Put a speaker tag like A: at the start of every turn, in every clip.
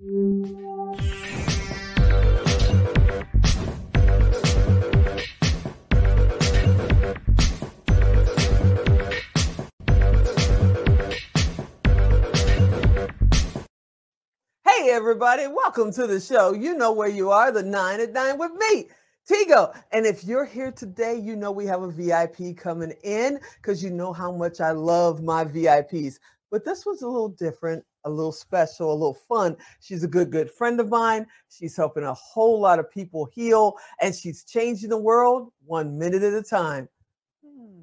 A: Hey, everybody, welcome to the show. You know where you are, the nine at nine with me, Tigo. And if you're here today, you know we have a VIP coming in because you know how much I love my VIPs. But this was a little different, a little special, a little fun. She's a good, good friend of mine. She's helping a whole lot of people heal, and she's changing the world one minute at a time. Hmm.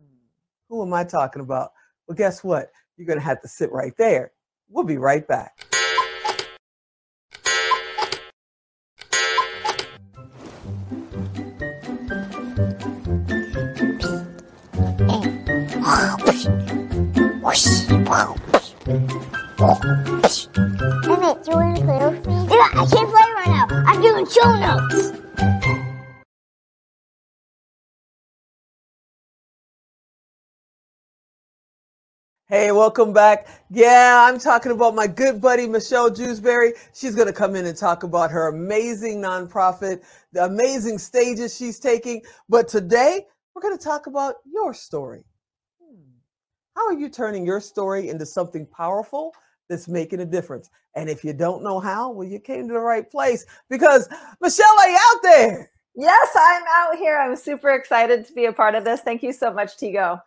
A: Who am I talking about? Well, guess what? You're going to have to sit right there. We'll be right back.
B: Emmett, you want to play with me? Yeah, I can't play right now. I'm doing show notes.
A: Hey, welcome back. Yeah, I'm talking about my good buddy Michelle Jewsbury. She's going to come in and talk about her amazing nonprofit, the amazing stages she's taking. But today, we're going to talk about your story. Hmm. How are you turning your story into something powerful that's making a difference? And if you don't know how, well, you came to the right place because Michelle, are you out there?
C: Yes, I'm out here. I'm super excited to be a part of this. Thank you so much, Tigo.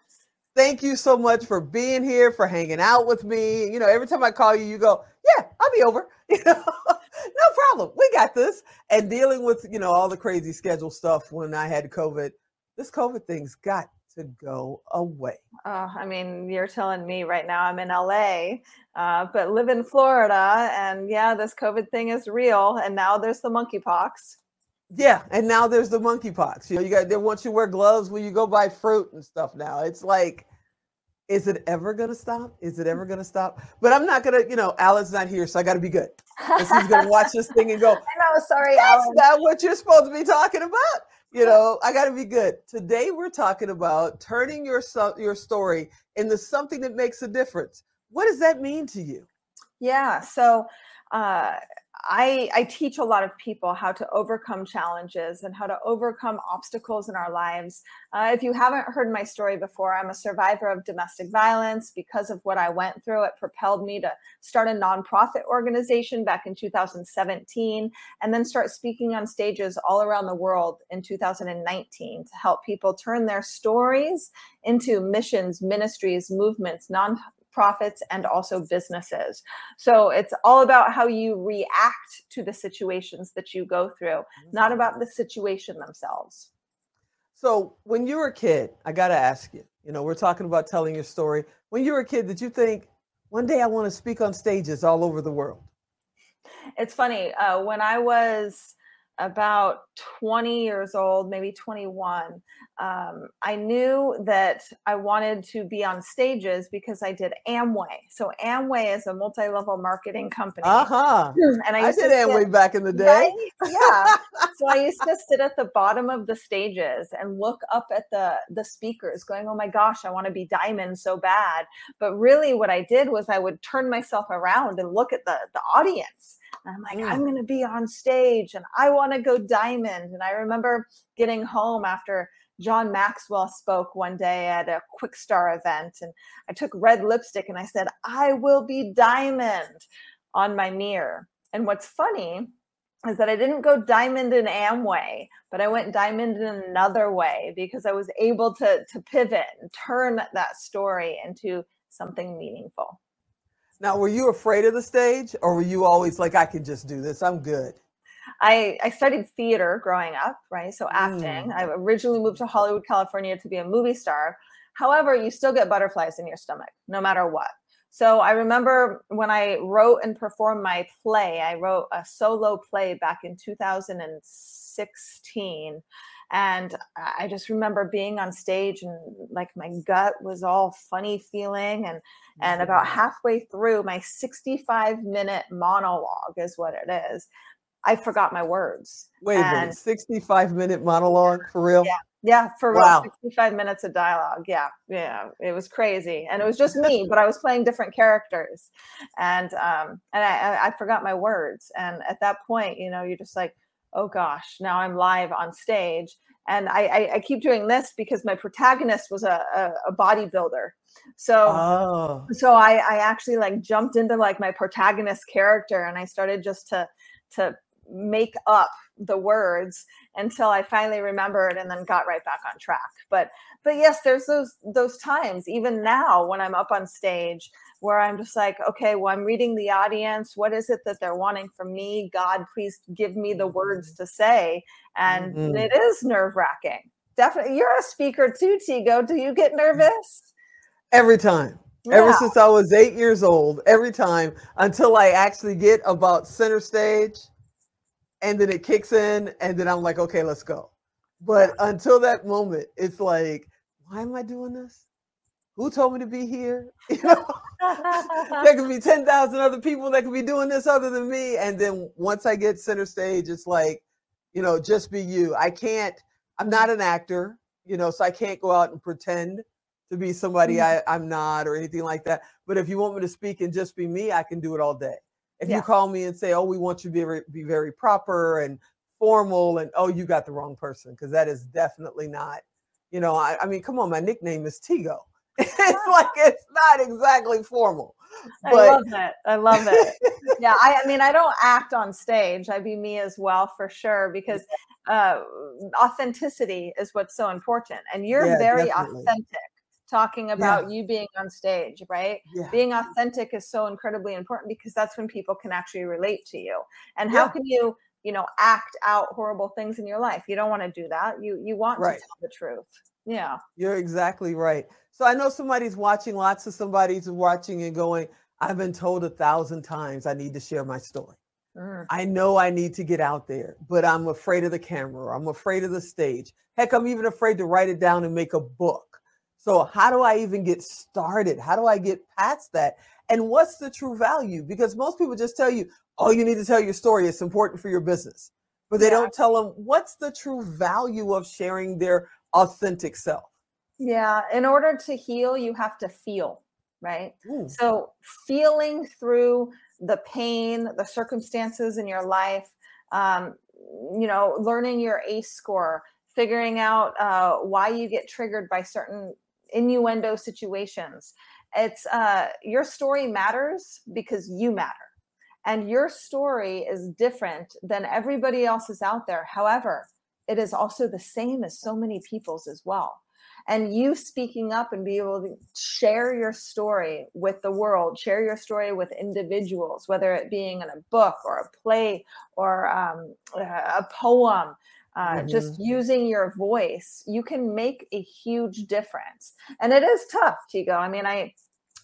A: Thank you so much for being here, for hanging out with me. You know, every time I call you, you go, Yeah, I'll be over. You know, no problem. We got this. And dealing with, you know, all the crazy schedule stuff when I had COVID, this COVID thing's got to go away?
C: Uh, I mean, you're telling me right now I'm in LA, uh, but live in Florida, and yeah, this COVID thing is real. And now there's the monkeypox.
A: Yeah, and now there's the monkeypox. You know, you got they want you to wear gloves when you go buy fruit and stuff. Now it's like, is it ever gonna stop? Is it ever gonna stop? But I'm not gonna, you know, Alan's not here, so I got to be good. He's gonna watch this thing and go. I
C: know, sorry,
A: That's
C: Alan.
A: not what you're supposed to be talking about you know, I got to be good. Today we're talking about turning your your story into something that makes a difference. What does that mean to you?
C: Yeah, so uh, I, I teach a lot of people how to overcome challenges and how to overcome obstacles in our lives. Uh, if you haven't heard my story before, I'm a survivor of domestic violence. Because of what I went through, it propelled me to start a nonprofit organization back in 2017 and then start speaking on stages all around the world in 2019 to help people turn their stories into missions, ministries, movements, non profits and also businesses. So it's all about how you react to the situations that you go through, not about the situation themselves.
A: So when you were a kid, I got to ask you, you know, we're talking about telling your story. When you were a kid, did you think one day I want to speak on stages all over the world?
C: It's funny. Uh, when I was about 20 years old, maybe 21, um, I knew that I wanted to be on stages because I did Amway. So Amway is a multi-level marketing company.
A: Uh-huh. And I, I did Amway sit, back in the day. Right?
C: Yeah. so I used to sit at the bottom of the stages and look up at the the speakers, going, "Oh my gosh, I want to be diamond so bad." But really, what I did was I would turn myself around and look at the the audience and I'm like, mm. I'm going to be on stage and I want to go diamond. And I remember getting home after John Maxwell spoke one day at a Quick Star event. And I took red lipstick and I said, I will be diamond on my mirror. And what's funny is that I didn't go diamond in Amway, but I went diamond in another way because I was able to, to pivot and turn that story into something meaningful.
A: Now, were you afraid of the stage or were you always like, I can just do this? I'm good.
C: I, I studied theater growing up, right? So acting. Mm. I originally moved to Hollywood, California to be a movie star. However, you still get butterflies in your stomach no matter what. So I remember when I wrote and performed my play, I wrote a solo play back in 2016 and i just remember being on stage and like my gut was all funny feeling and and about halfway through my 65 minute monologue is what it is I forgot my words.
A: Wait a minute, 65 minute monologue for real?
C: Yeah. Yeah, for
A: Wow.
C: about 65 minutes of dialogue. Yeah, yeah, it was crazy, and it was just me, but I was playing different characters, and um, and I, I- I forgot my words, and at that point, you know, you're just like, oh gosh, now I'm live on stage, and I I, I keep doing this because my protagonist was a a, a bodybuilder, so
A: Oh,
C: so I, I actually like jumped into like my protagonist character and I started just to to make up the words until I finally remembered and then got right back on track. But but yes, there's those those times even now when I'm up on stage where I'm just like, okay, well, I'm reading the audience. What is it that they're wanting from me? God, please give me the words to say. And
A: Mhm.
C: it is nerve wracking. Definitely. You're a speaker too, Tigo. Do you get nervous?
A: every time. Ever since I was eight years old, every time until I actually get about center stage and then it kicks in and then I'm like, okay, let's go. But until that moment, it's like, why am I doing this? Who told me to be here? You know, there could be 10,000 other people that could be doing this other than me. And then once I get center stage, it's like, you know, just be you. I can't, I'm not an actor, you know, so I can't go out and pretend to be somebody
C: Mhm.
A: I, I'm not or anything like that. But if you want me to speak and just be me, I can do it all day. If
C: Yeah.
A: you call me and say, oh, we want you to be very, be very proper and formal, and oh, you got the wrong person, because that is definitely not, you know, I, I mean, come on, my nickname is Tigo. it's like it's not exactly formal.
C: I
A: But
C: love it. I love it. yeah, I, I mean, I don't act on stage. I be me as well for sure because uh, authenticity is what's so important, and you're
A: Yeah,
C: very
A: definitely.
C: authentic. Talking about you being on stage, right?
A: yeah,
C: Being authentic is so incredibly important because that's when people can actually relate to you. And how can you, you know, act out horrible things in your life? You don't want to do that. You you want
A: Right.
C: to tell the truth. Yeah.
A: you're exactly right. So I know somebody's watching, lots of somebody's watching and going, I've been told a thousand times I need to share my story.
C: Mm.
A: I know I need to get out there, but I'm afraid of the camera. I'm afraid of the stage. Heck, I'm even afraid to write it down and make a book. So, how do I even get started? How do I get past that? And what's the true value? Because most people just tell you, oh, you need to tell your story. It's important for your business. But they
C: Yeah.
A: don't tell them what's the true value of sharing their authentic self.
C: Yeah. In order to heal, you have to feel, right?
A: Ooh,
C: So, feeling through the pain, the circumstances in your life, um, you know, learning your ACE score, figuring out uh, why you get triggered by certain innuendo situations. It's uh, your story matters because you matter. And your story is different than everybody else's out there. However, it is also the same as so many people's as well. And you speaking up and be able to share your story with the world share your story with individuals whether it being in a book or a play or um, a poem uh, just using your voice you can make a huge difference. And it is tough tigo. I mean i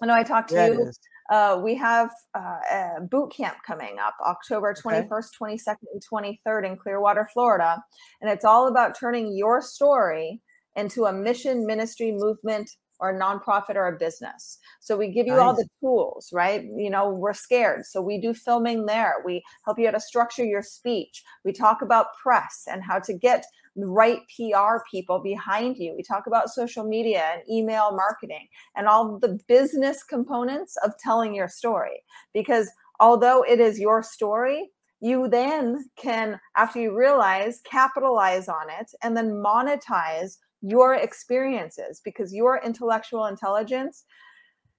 C: i know i talked to
A: yeah,
C: you. Uh, we have uh, a boot camp coming up October
A: Okay.
C: 21st, 22nd, and 23rd in Clearwater, Florida. And it's all about turning your story into a mission, ministry, movement, or a nonprofit or a business. So we give you all the tools, right? You know, we're scared. So we do filming there. We help you how to structure your speech. We talk about press and how to get right PR people behind you. We talk about social media and email marketing and all the business components of telling your story. Because although it is your story, you then can, after you realize, capitalize on it and then monetize your experiences because your intellectual intelligence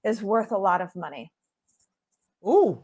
C: is worth a lot of money.
A: Ooh.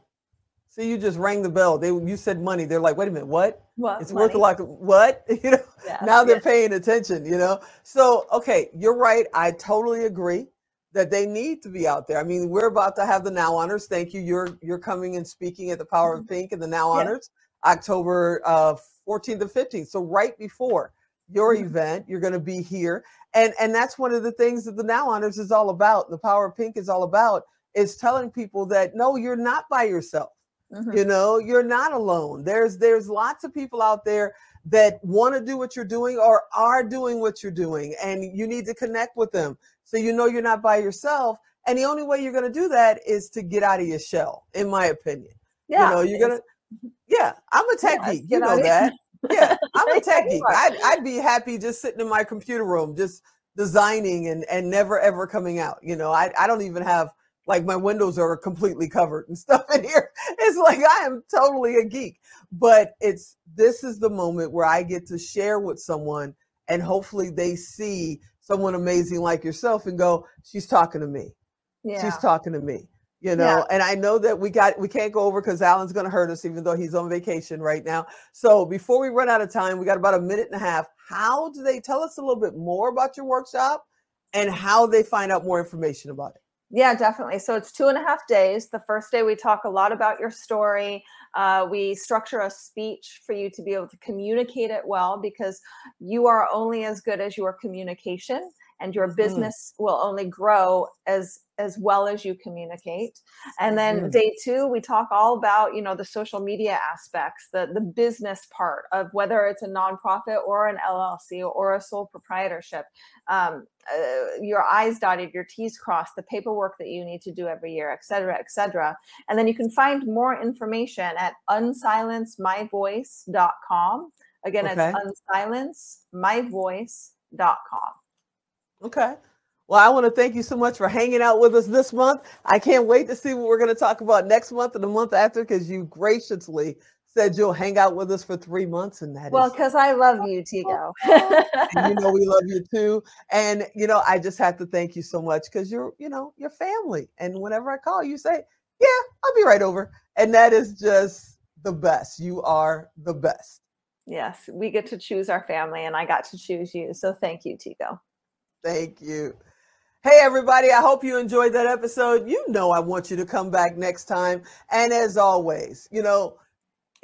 A: See, you just rang the bell. They you said money. They're like, wait a minute, what?
C: Well,
A: It's worth a lot. Of, what? You know, now they're paying attention. You know. So okay, you're right. I totally agree that they need to be out there. I mean, we're about to have the Now Honors. Thank you. You're you're coming and speaking at the Power of Pink and the Now
C: Yeah.
A: Honors, October uh, 14th to 15th. So right before your
C: Mhm.
A: event, you're going to be here, and and that's one of the things that the Now Honors is all about. The Power of Pink is all about is telling people that no, you're not by yourself
C: Mhm.
A: you know you're not alone there's there's lots of people out there that want to do what you're doing or are doing what you're doing and you need to connect with them so you know you're not by yourself and the only way you're going to do that is to get out of your shell in my opinion
C: Yeah.
A: you know you're going to Yeah, I'm a tech
C: Yes,
A: geek. You know that. Yeah, I'm a
C: Yeah,
A: tech geek. I'd, I'd be happy just sitting in my computer room, just designing and, and never ever coming out. You know, I, I don't even have like my windows are completely covered and stuff in here. It's like I am totally a geek. But it's this is the moment where I get to share with someone and hopefully they see someone amazing like yourself and go, she's talking to me
C: Yeah.
A: she's talking to me you know
C: Yeah.
A: and i know that we got we can't go over because alan's going to hurt us even though he's on vacation right now so before we run out of time we got about a minute and a half how do they tell us a little bit more about your workshop and how they find out more information about it
C: Yeah, definitely. So it's two and a half days. The first day, we talk a lot about your story. Uh, we structure a speech for you to be able to communicate it well because you are only as good as your communication and your business will only grow as as well as you communicate and then
A: Mhm.
C: day two we talk all about you know the social media aspects the the business part of whether it's a nonprofit or an llc or a sole proprietorship um, uh, your I's dotted, your T's crossed, the paperwork that you need to do every year, et cetera, et cetera. And then you can find more information at unsilencemyvoice.com. Again,
A: Okay.
C: it's unsilencemyvoice.com.
A: okay. Well i want to thank you so much for hanging out with us this month. I can't wait to see what we're going to talk about next month and the month after because you graciously said you'll hang out with us for three months and that is
C: Well, because I love you, oh, Tigo.
A: Oh, you know we love you too. And you know i just have to thank you so much because you're you know your family. And whenever i call you say yeah i'll be right over. And that is just the best. You are the best.
C: Yes, we get to choose our family, and I got to choose you. So thank you, Tigo.
A: Thank you hey everybody i hope you enjoyed that episode you know i want you to come back next time and as always you know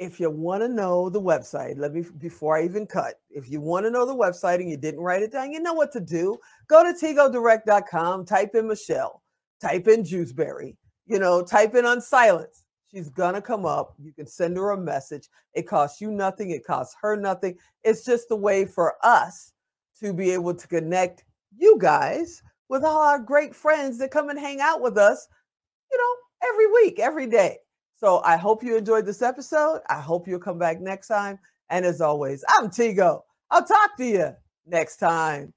A: if you want to know the website, let me before I even cut. If you want to know the website and you didn't write it down, you know what to do. Go to tigodirect.com, type in Michelle, type in Jewsbury, you know, type in unsilence. She's gonna come up. You can send her a message. It costs you nothing, it costs her nothing. It's just a way for us to be able to connect you guys with all our great friends that come and hang out with us, you know, every week, every day. So I hope you enjoyed this episode. I hope you'll come back next time. And as always, I'm Tigo. I'll talk to you next time.